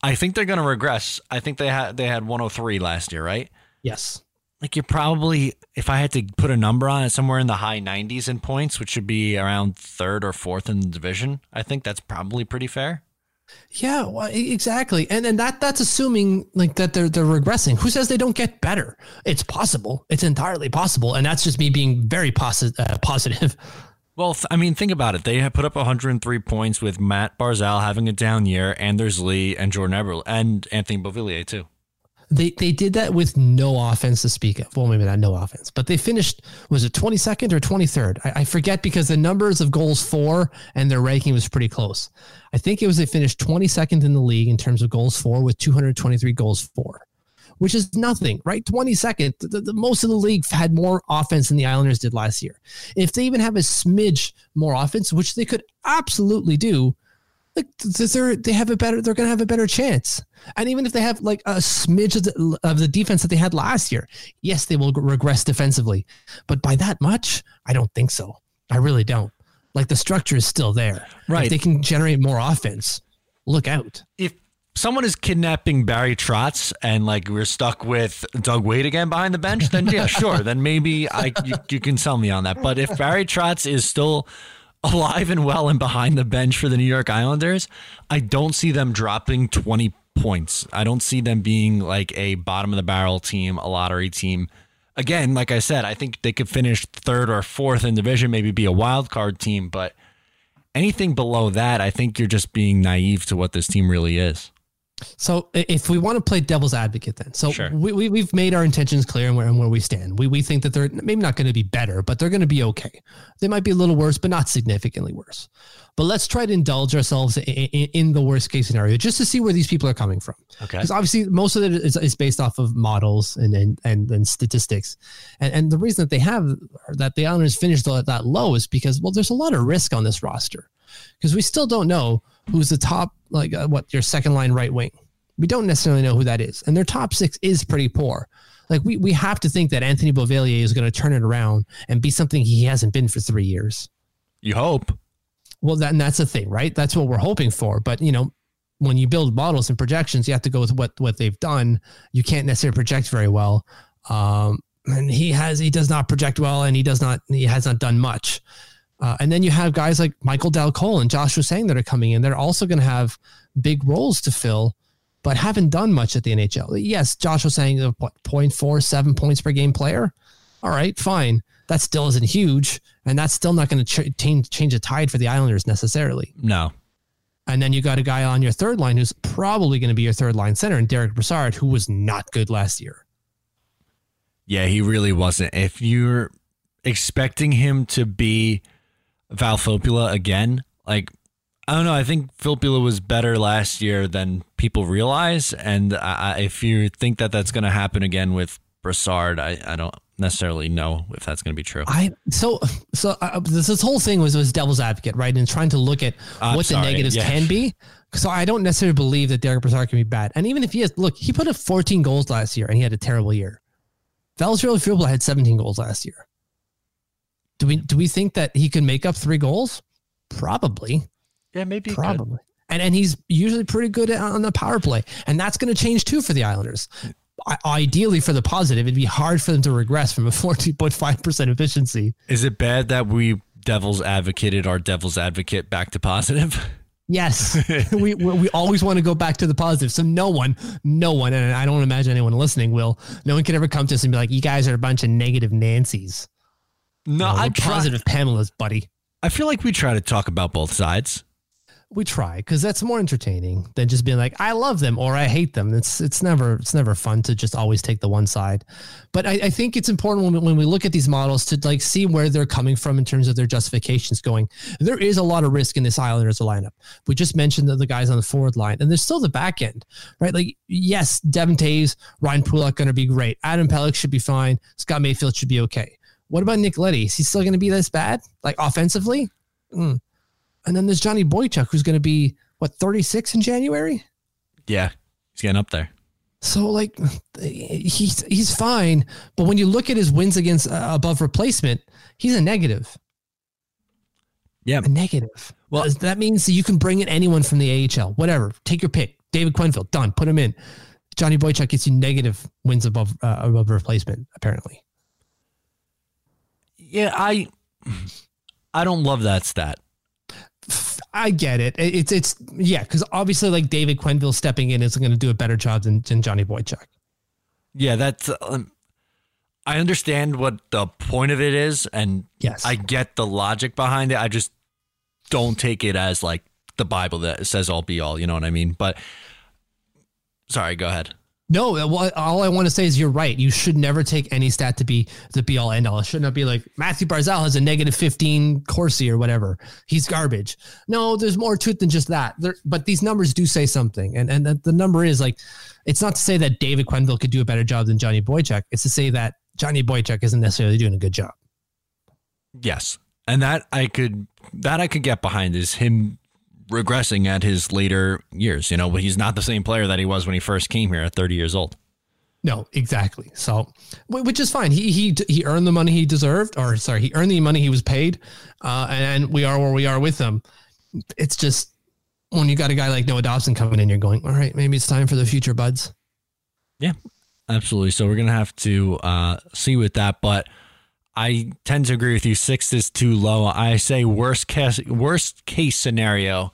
I think they're going to regress. I think they had they had 103 last year, right? Yes like you're probably if I had to put a number on it, somewhere in the high 90s in points, which would be around third or fourth in the division. I think that's probably pretty fair. Yeah, well, exactly, and and that that's assuming like that they're they're regressing. Who says they don't get better? It's possible. It's entirely possible, and that's just me being very posi- uh, positive. Well, th- I mean, think about it. They have put up 103 points with Matt Barzal having a down year, and Anders Lee, and Jordan Eberle, and Anthony Beauvillier too. They they did that with no offense to speak of. Well, maybe not no offense, but they finished was it 22nd or 23rd? I, I forget because the numbers of goals for and their ranking was pretty close. I think it was they finished 22nd in the league in terms of goals for with 223 goals for, which is nothing, right? 22nd. The, the, most of the league had more offense than the Islanders did last year. If they even have a smidge more offense, which they could absolutely do, like they're they have a better they're going to have a better chance. And even if they have like a smidge of the, of the defense that they had last year, yes, they will regress defensively, but by that much, I don't think so. I really don't. Like the structure is still there. Right. If they can generate more offense, look out. If someone is kidnapping Barry Trotz and like we're stuck with Doug Weight again behind the bench, then yeah, sure. Then maybe I you, you can sell me on that. But if Barry Trotz is still alive and well and behind the bench for the New York Islanders, I don't see them dropping 20 points. I don't see them being like a bottom of the barrel team, a lottery team. Again, like I said, I think they could finish third or fourth in division, maybe be a wild card team, but anything below that, I think you're just being naive to what this team really is. So if we want to play devil's advocate, then so Sure. we, we we've made our intentions clear and where and where we stand. We we think that they're maybe not going to be better, but they're going to be okay. They might be a little worse, but not significantly worse. But let's try to indulge ourselves in, in, in the worst case scenario, just to see where these people are coming from. Okay. Because obviously most of it is, is based off of models and and and, and statistics, and and the reason that they have that the Islanders finished that that low is because well, there's a lot of risk on this roster because we still don't know who's the top like uh, what your second line right wing. We don't necessarily know who that is, and their top six is pretty poor. Like we we have to think that Anthony Beauvillier is going to turn it around and be something he hasn't been for three years. You hope. Well, that, and that's the thing, right? That's what we're hoping for. But you know, when you build models and projections, you have to go with what what they've done. You can't necessarily project very well. Um, and he has he does not project well, and he does not he has not done much. Uh, and then you have guys like Michael Dal Colle and Joshua Ho-Sang that are coming in. They're also going to have big roles to fill, but haven't done much at the NHL. Yes, Joshua Ho-Sang, uh, what 0.47 points per game player. All right, fine. That still isn't huge, and that's still not going to ch- change change a tide for the Islanders necessarily. No. And then you got a guy on your third line who's probably going to be your third line center, and Derek Brassard, who was not good last year. Yeah, he really wasn't. If you're expecting him to be Val Filppula again, like I don't know. I think Filppula was better last year than people realize, and I, if you think that that's going to happen again with Brassard, I, I don't necessarily know if that's going to be true. I so so uh, this, this whole thing was was devil's advocate, right? And trying to look at I'm what the negatives yeah. can be. So I don't necessarily believe that Derek Brassard can be bad. And even if he is, look, he put up 14 goals last year, and he had a terrible year. Valtteri Filppula had 17 goals last year. Do we do we think that he can make up three goals? Probably. yeah, maybe Probably. And and he's usually pretty good on the power play, and that's going to change too for the Islanders. I, ideally, for the positive, it'd be hard for them to regress from a fourteen point five percent efficiency. Is it bad that we devil's advocated our devil's advocate back to positive? Yes, we, we we always want to go back to the positive. So no one, no one, and I don't imagine anyone listening will. No one can ever come to us and be like, "You guys are a bunch of negative Nancys." No, No, I we're try, positive Pamela's, buddy. I feel like we try to talk about both sides. we try because that's more entertaining than just being like I love them or I hate them. It's it's never it's never fun to just always take the one side. But I, I think it's important when we, when we look at these models to like see where they're coming from in terms of their justifications. Going there is a lot of risk in this Islanders lineup. We just mentioned that the guys on the forward line, and there's still the back end, right? Like yes, Devon Toews, Ryan Pulock going to be great. Adam Pelech should be fine. Scott Mayfield should be okay. What about Nick Leddy? Is he still going to be this bad? Like offensively? Mm. And then there's Johnny Boychuk, who's going to be what 36 in January. Yeah, he's getting up there. So like he's he's fine, but when you look at his wins against uh, above replacement, he's a negative. Yeah. A negative. Well- that means that you can bring in anyone from the AHL, whatever. Take your pick. David Quenneville, done. Put him in. Johnny Boychuk gets you negative wins above uh, above replacement. Apparently, Yeah, I I don't love that stat. I get it. It- It's it's yeah, because obviously like David Quenneville stepping in is going to do a better job than, than Johnny Boychuk. Yeah, that's. Um, I understand what the point of it is, and Yes. I get the logic behind it. I just don't take it as like the Bible that says all be all. You know what I mean? But sorry, go ahead. No, uh, well, all I want to say is you're right. You should never take any stat to be the be all end all. It should not be like Mathew Barzal has a negative 15 Corsi or whatever. He's garbage. No, there's more to it than just that. There, but these numbers do say something. And and the- the number is like, it's not to say that David Quenneville could do a better job than Johnny Boychuk. It's to say that Johnny Boychuk isn't necessarily doing a good job. Yes, and that I could that I could get behind is him regressing at his later years. You know, he's not the same player that he was when he first came here at 30 years old. No, exactly. So, which is fine. He he he earned the money he deserved, or sorry, he earned the money he was paid, uh, and we are where we are with him. It's just when you got a guy like Noah Dobson coming in, you're going, all right, maybe it's time for the future buds. Yeah, absolutely. So we're gonna have to uh, see with that, but I tend to agree with you. Six is too low. I say worst case worst case scenario,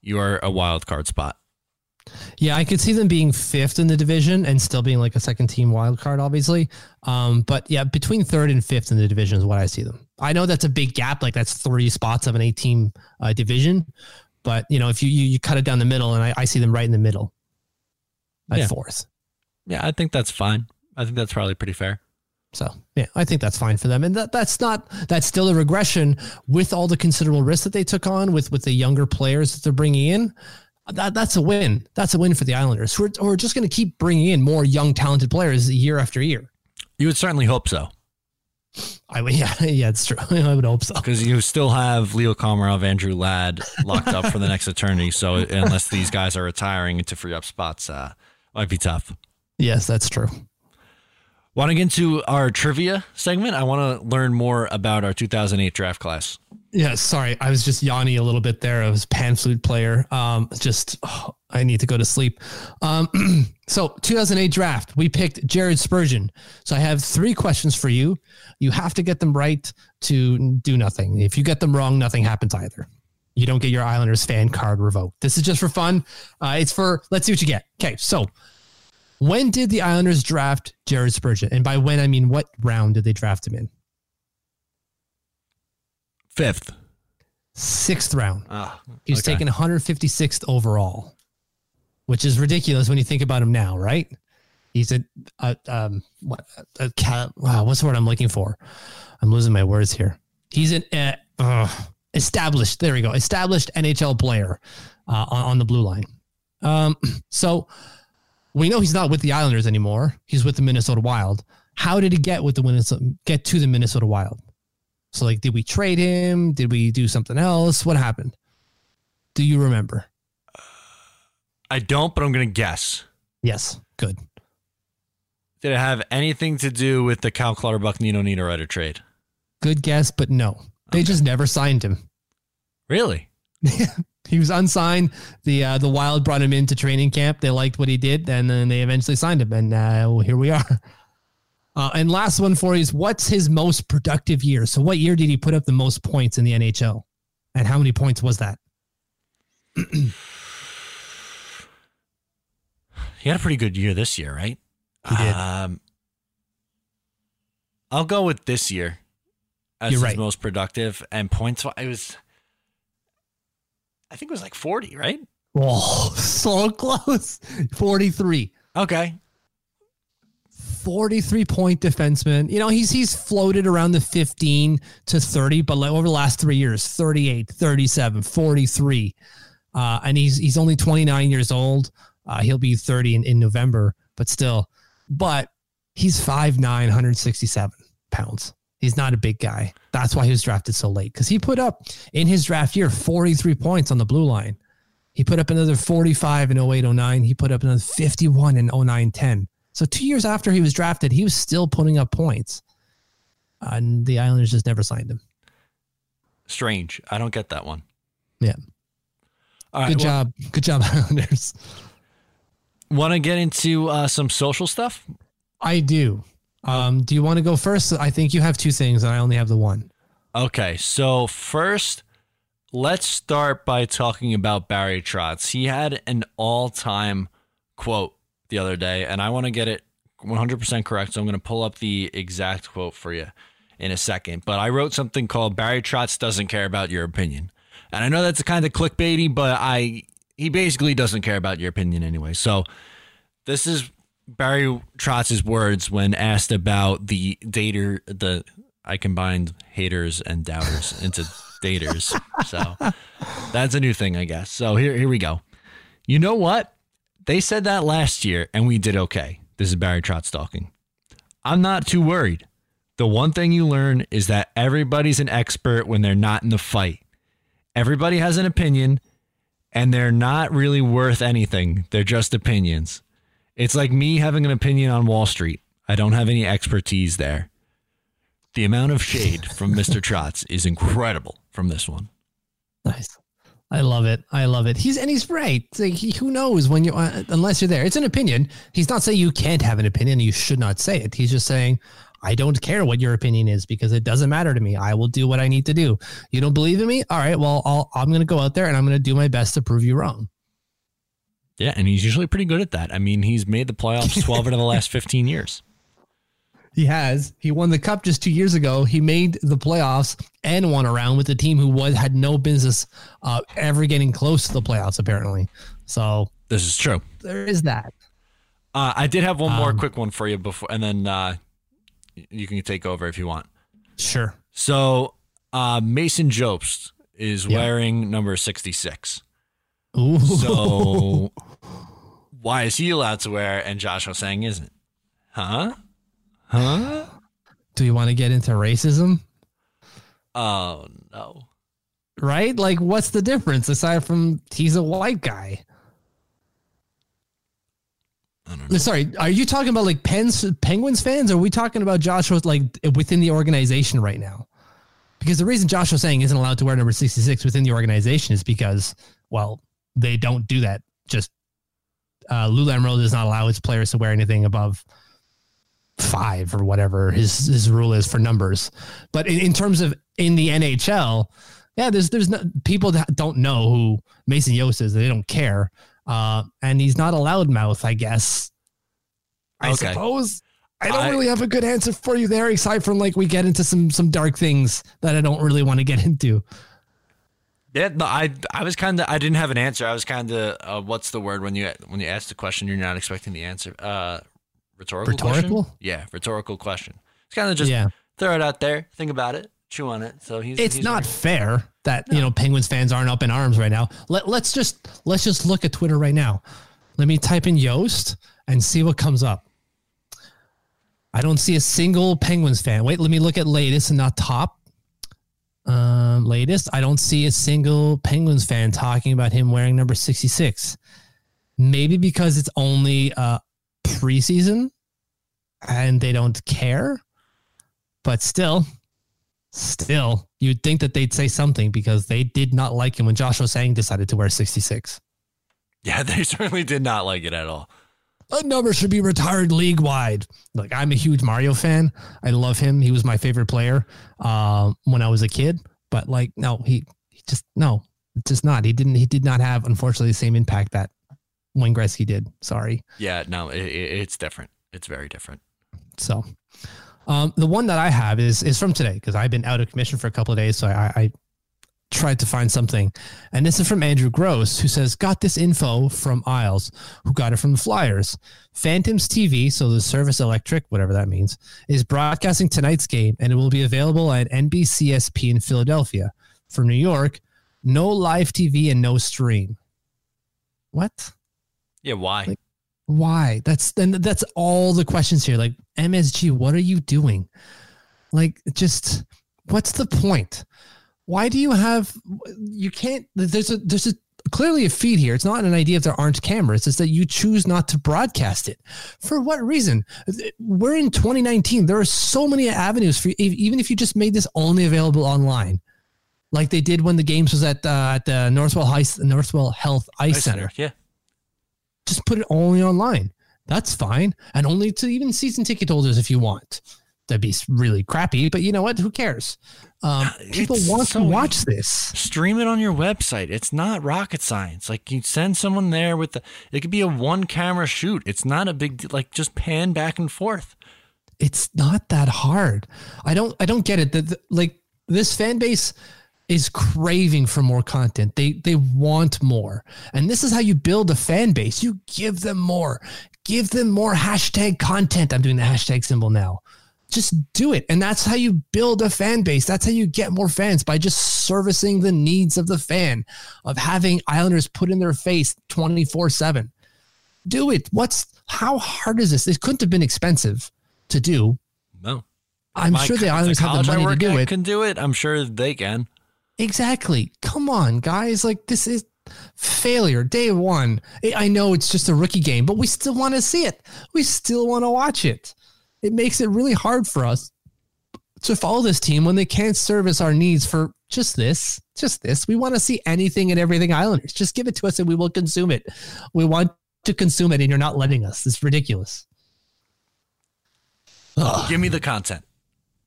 you are a wild card spot. Yeah, I could see them being fifth in the division and still being like a second team wild card, obviously. Um, but yeah, between third and fifth in the division is what I see them. I know that's a big gap, like that's three spots of an eight team uh, division. But you know, if you, you you cut it down the middle, and I, I see them right in the middle at Yeah. fourth. Yeah, I think that's fine. I think that's probably pretty fair. So yeah, I think that's fine for them, and that that's not that's still a regression with all the considerable risks that they took on with with the younger players that they're bringing in. That that's a win. That's a win for the Islanders, who are, who are just going to keep bringing in more young, talented players year after year. You would certainly hope so I would, yeah, yeah, it's true. I would hope so. because you still have Leo Komarov, Andrew Ladd locked up for the next eternity. So unless these guys are retiring to free up spots, uh, might be tough. Yes, that's true. Want to get into our trivia segment? I want to learn more about our 2008 draft class. Yeah, sorry, I was just yawning a little bit there. I was pan flute player. Um, just oh, I need to go to sleep. Um, so 2008 draft, we picked Jared Spurgeon. So I have three questions for you. You have to get them right to do nothing. If you get them wrong, nothing happens either. You don't get your Islanders fan card revoked. This is just for fun. Uh, it's for let's see what you get. Okay, so when did the Islanders draft Jared Spurgeon? And by when I mean what round did they draft him in? Fifth. Sixth round. Ah, He was okay. taken 156th overall, which is ridiculous when you think about him now, right? He's a, a um what a cat. Wow, what's the word I'm looking for? I'm losing my words here. He's an uh, uh, established. There we go. Established NHL player uh, on, on the blue line. Um, so we know he's not with the Islanders anymore. He's with the Minnesota Wild. How did he get with the Minnesota? Get to the Minnesota Wild? So like, did we trade him? Did we do something else? What happened? Do you remember? I don't, but I'm going to guess. Yes. Good. Did it have anything to do with the Cal Clutterbuck Nino Niederreiter trade? Good guess, but no. They just never signed him. Really? he was unsigned. The uh, the Wild brought him into training camp. They liked what he did, and then they eventually signed him. And uh, well, here we are. Uh, and last one for you is what's his most productive year? So, what year did he put up the most points in the NHL? And how many points was that? He had a pretty good year this year, right? He did. Um, I'll go with this year as You're his right. most productive and points. It was, I think it was like 40, right? Oh, so close. 43. Okay. 43 point defenseman. You know, he's he's floated around the 15 to 30, but like over the last three years, 38, 37, 43. Uh, and he's he's only 29 years old. Uh, he'll be 30 in, in November, but still. But he's 5'9, 167 pounds. He's not a big guy. That's why he was drafted so late. Because he put up in his draft year 43 points on the blue line. He put up another 45 in 08 09. He put up another 51 in 09 10. So two years after he was drafted, he was still putting up points. Uh, and the Islanders just never signed him. Strange. I don't get that one. Yeah. All right. Good job. Good job, Islanders. Want to get into uh, some social stuff? I do. Um, do you want to go first? I think you have two things, and I only have the one. Okay, so first, let's start by talking about Barry Trotz. He had an all time quote the other day, and I want to get it 100% correct. So I'm going to pull up the exact quote for you in a second. But I wrote something called Barry Trotz doesn't care about your opinion. And I know that's a kind of clickbaity, but I he basically doesn't care about your opinion anyway. So this is Barry Trotz's words when asked about the dater the I combined haters and doubters into daters. So that's a new thing, I guess. So here here we go. You know what? They said that last year and we did okay. This is Barry Trotz talking. I'm not too worried. The one thing you learn is that everybody's an expert when they're not in the fight. Everybody has an opinion and they're not really worth anything. They're just opinions. It's like me having an opinion on Wall Street. I don't have any expertise there. The amount of shade from Mr. Trotz is incredible from this one. Nice. I love it. I love it. He's and he's right. Like, he- who knows when you uh, unless you're there. It's an opinion. He's not saying you can't have an opinion. You should not say it. He's just saying I don't care what your opinion is because it doesn't matter to me. I will do what I need to do. You don't believe in me? All right. Well, I'll, I'm going to go out there and I'm going to do my best to prove you wrong. Yeah, and he's usually pretty good at that. I mean, he's made the playoffs 12 out of the last 15 years. He has. He won the cup just two years ago. He made the playoffs and won around with a team who was had no business uh, ever getting close to the playoffs. Apparently, so This is true. there is that. Uh, I did have one more Um, quick one for you before, and then uh, you can take over if you want. Sure. So, uh, Mason Jobst is Yeah. wearing number 66. Ooh. So, why is he allowed to wear and Josh Ho-Sang isn't? Huh? Huh? do you want to get into racism? Oh, no. Right? Like, what's the difference aside from he's a white guy? I don't know. Sorry, are you talking about like Pens, Penguins fans? Or are we talking about Joshua like within the organization right now? Because the reason Joshua Ho-Sang isn't allowed to wear number 66 within the organization is because, well, they don't do that. Just uh, Lou Lamoriello does not allow his players to wear anything above five or whatever his his rule is for numbers. But in, in terms of in the NHL, yeah, there's there's no, people that don't know who Mason Jobst is. They don't care, uh, and he's not a loudmouth, I guess. I Okay. suppose. I don't I- really have a good answer for you there, aside from like we get into some some dark things that I don't really want to get into. Yeah, no, I I was kind of I didn't have an answer. I was kind of uh, what's the word when you when you ask the question you're not expecting the answer. Uh, rhetorical. Rhetorical? Question? Yeah, rhetorical question. It's kind of just yeah, throw it out there, think about it, chew on it. So he's it's he's not right. fair that you know Penguins fans aren't up in arms right now. Let let's just let's just look at Twitter right now. Let me type in Jobst and see what comes up. I don't see a single Penguins fan. Wait, let me look at latest and not top. Um, latest, I don't see a single Penguins fan talking about him wearing number 66. Maybe because it's only uh preseason and they don't care. But still, still, you'd think that they'd say something because they did not like him when Joshua Ho-Sang decided to wear 66. Yeah, they certainly did not like it at all. That number should be retired league wide. Like I'm a huge Mario fan. I love him. He was my favorite player um, when I was a kid. But like, no, he, he just no, just not. He didn't. He did not have, unfortunately, the same impact that Wayne Gretzky did. Sorry. Yeah, no, it, it's different. It's very different. So, um, the one that I have is is from today because I've been out of commission for a couple of days. So I, I tried to find something, and this is from Andrew Gross, who says got this info from Isles, who got it from the Flyers. Phantoms TV, so the Service Electric, whatever that means, is broadcasting tonight's game, and it will be available at NBCSP in Philadelphia. For New York, no live TV and no stream. What? Yeah, why? Like- why that's then that's all the questions here like msg what are you doing like just what's the point why do you have you can't there's a there's a clearly a feed here it's not an idea if there aren't cameras it's that you choose not to broadcast it for what reason we're in 2019 there are so many avenues for even if you just made this only available online like they did when the games was at uh, at the northwell high northwell health ice, Ice center Yeah. just put it only online. That's fine. And only to even season ticket holders if you want. That'd be really crappy, but you know what? Who cares? Um, people It's want so- to watch this. Stream it on your website. It's not rocket science. Like you send someone there with the. It could be a one camera shoot. It's not a big. Like just pan back and forth. It's not that hard. I don't. I don't get it. That like this fan base is craving for more content. They they want more, and this is how you build a fan base. You give them more. Give them more hashtag content. I'm doing the hashtag symbol now. Just do it. And that's how you build a fan base. That's how you get more fans by just servicing the needs of the fan, of having Islanders put in their face 24 7. Do it. What's how hard is this? This couldn't have been expensive to do. No. I'm My sure the Islanders have the money to do it. Can do it. I'm sure they can. Exactly. Come on, guys. Like this is failure day one. I know it's just a rookie game, but we still want to see it. We still want to watch it. It makes it really hard for us to follow this team when they can't service our needs for just this, just this. We want to see anything and everything Islanders. Just give it to us and we will consume it. We want to consume it and you're not letting us. It's ridiculous. Ugh Give me the content,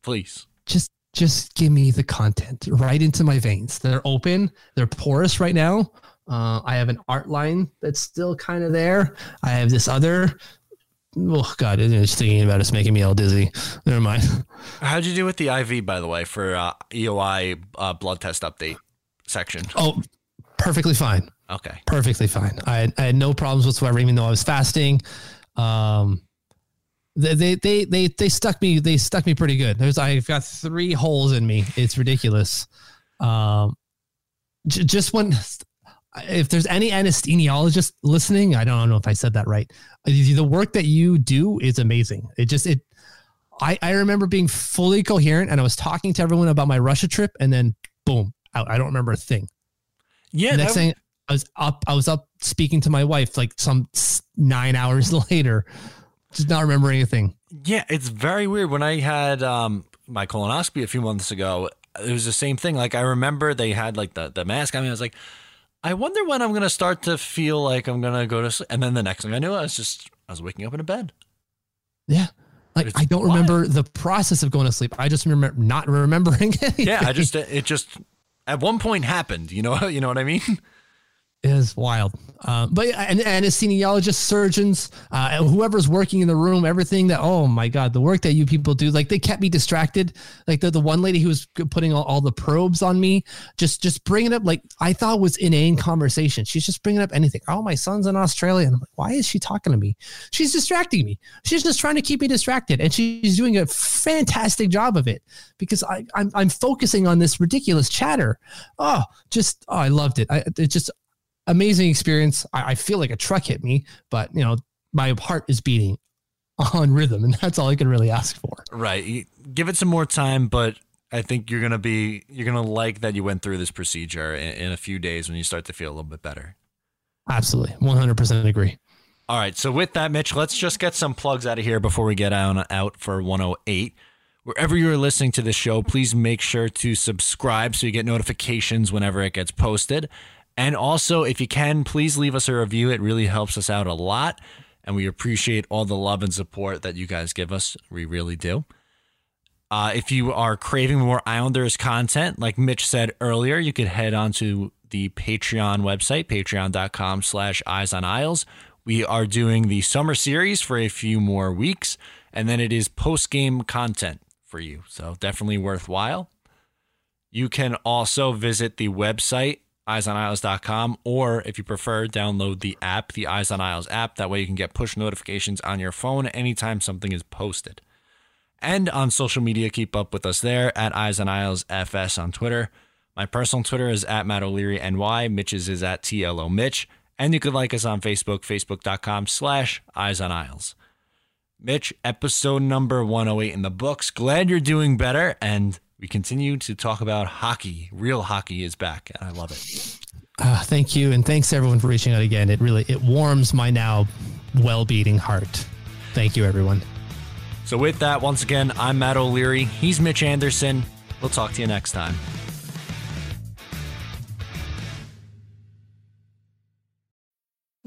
please. just just give me the content right into my veins. They're open, they're porous right now. Uh, I have an art line that's still kind of there. I have this other. Oh God! Just thinking about it's making me all dizzy. Never mind. How'd you do with the IV, by the way, for uh, EOI uh, blood test update section? Oh, perfectly fine. Okay. Perfectly fine. I had, I had no problems whatsoever, even though I was fasting. Um, they, they, they, they, they stuck me, they stuck me pretty good. There's, I've got three holes in me. It's ridiculous. Um, j- just when, if there's any anesthesiologist listening, I don't know if I said that right. The work that you do is amazing. It just, it, I, I remember being fully coherent and I was talking to everyone about my Russia trip and then boom, out. I don't remember a thing. Yeah. Next thing I was up, I was up speaking to my wife like some nine hours later, just not remember anything. Yeah, it's very weird. When I had um, my colonoscopy a few months ago, it was the same thing. Like I remember they had like the, the mask on me. I was like, I wonder when I'm gonna start to feel like I'm gonna go to sleep. And then the next thing I knew, I was just I was waking up in a bed. Yeah. Like I don't wild. remember the process of going to sleep. I just remember not remembering anything. Yeah, I just it just at one point happened. You know, you know what I mean? Is wild. Uh, but and anesthesiologists, surgeons, uh, whoever's working in the room, everything that, oh my God, the work that you people do, like they kept me distracted. Like the, the one lady who was putting all, all the probes on me, just, just bringing up, like I thought was inane conversation. She's just bringing up anything. Oh, my son's in Australia. And I'm like, why is she talking to me? She's distracting me. She's just trying to keep me distracted. And she's doing a fantastic job of it because I, I'm, I'm focusing on this ridiculous chatter. Oh, just, oh, I loved it. I, it just, amazing experience. I, I feel like a truck hit me, but you know, my heart is beating on rhythm, and that's all I can really ask for. Right. Give it some more time, but I think you're gonna be you're gonna like that you went through this procedure in, in a few days when you start to feel a little bit better. Absolutely, one hundred percent agree. All right. So with that, Mitch, let's just get some plugs out of here before we get on out for 108. Wherever you're listening to this show, please make sure to subscribe so you get notifications whenever it gets posted. And also, if you can, please leave us a review. It really helps us out a lot. And we appreciate all the love and support that you guys give us. We really do. Uh, if you are craving more Islanders content, like Mitch said earlier, you could head on to the Patreon website, patreon.com slash eyes on Isles. We are doing the summer series for a few more weeks, and then it is post-game content for you. So definitely worthwhile. You can also visit the website, eyesonisles.com, or if you prefer, download the app, the Eyes on Isles app. That way you can get push notifications on your phone anytime something is posted. And on social media, keep up with us there at Eyes on Isles FS on Twitter. My personal Twitter is at Matt O'Leary NY. Mitch's is at TLO Mitch. And you could like us on Facebook, facebook.com slash Eyes on Isles. Mitch, episode number 108 in the books. Glad you're doing better. And we continue to talk about hockey. Real hockey is back. And I love it. Uh, thank you, and thanks everyone for reaching out again. It really it warms my now well beating heart. Thank you, everyone. So, with that, once again, I'm Matt O'Leary. He's Mitch Anderson. We'll talk to you next time.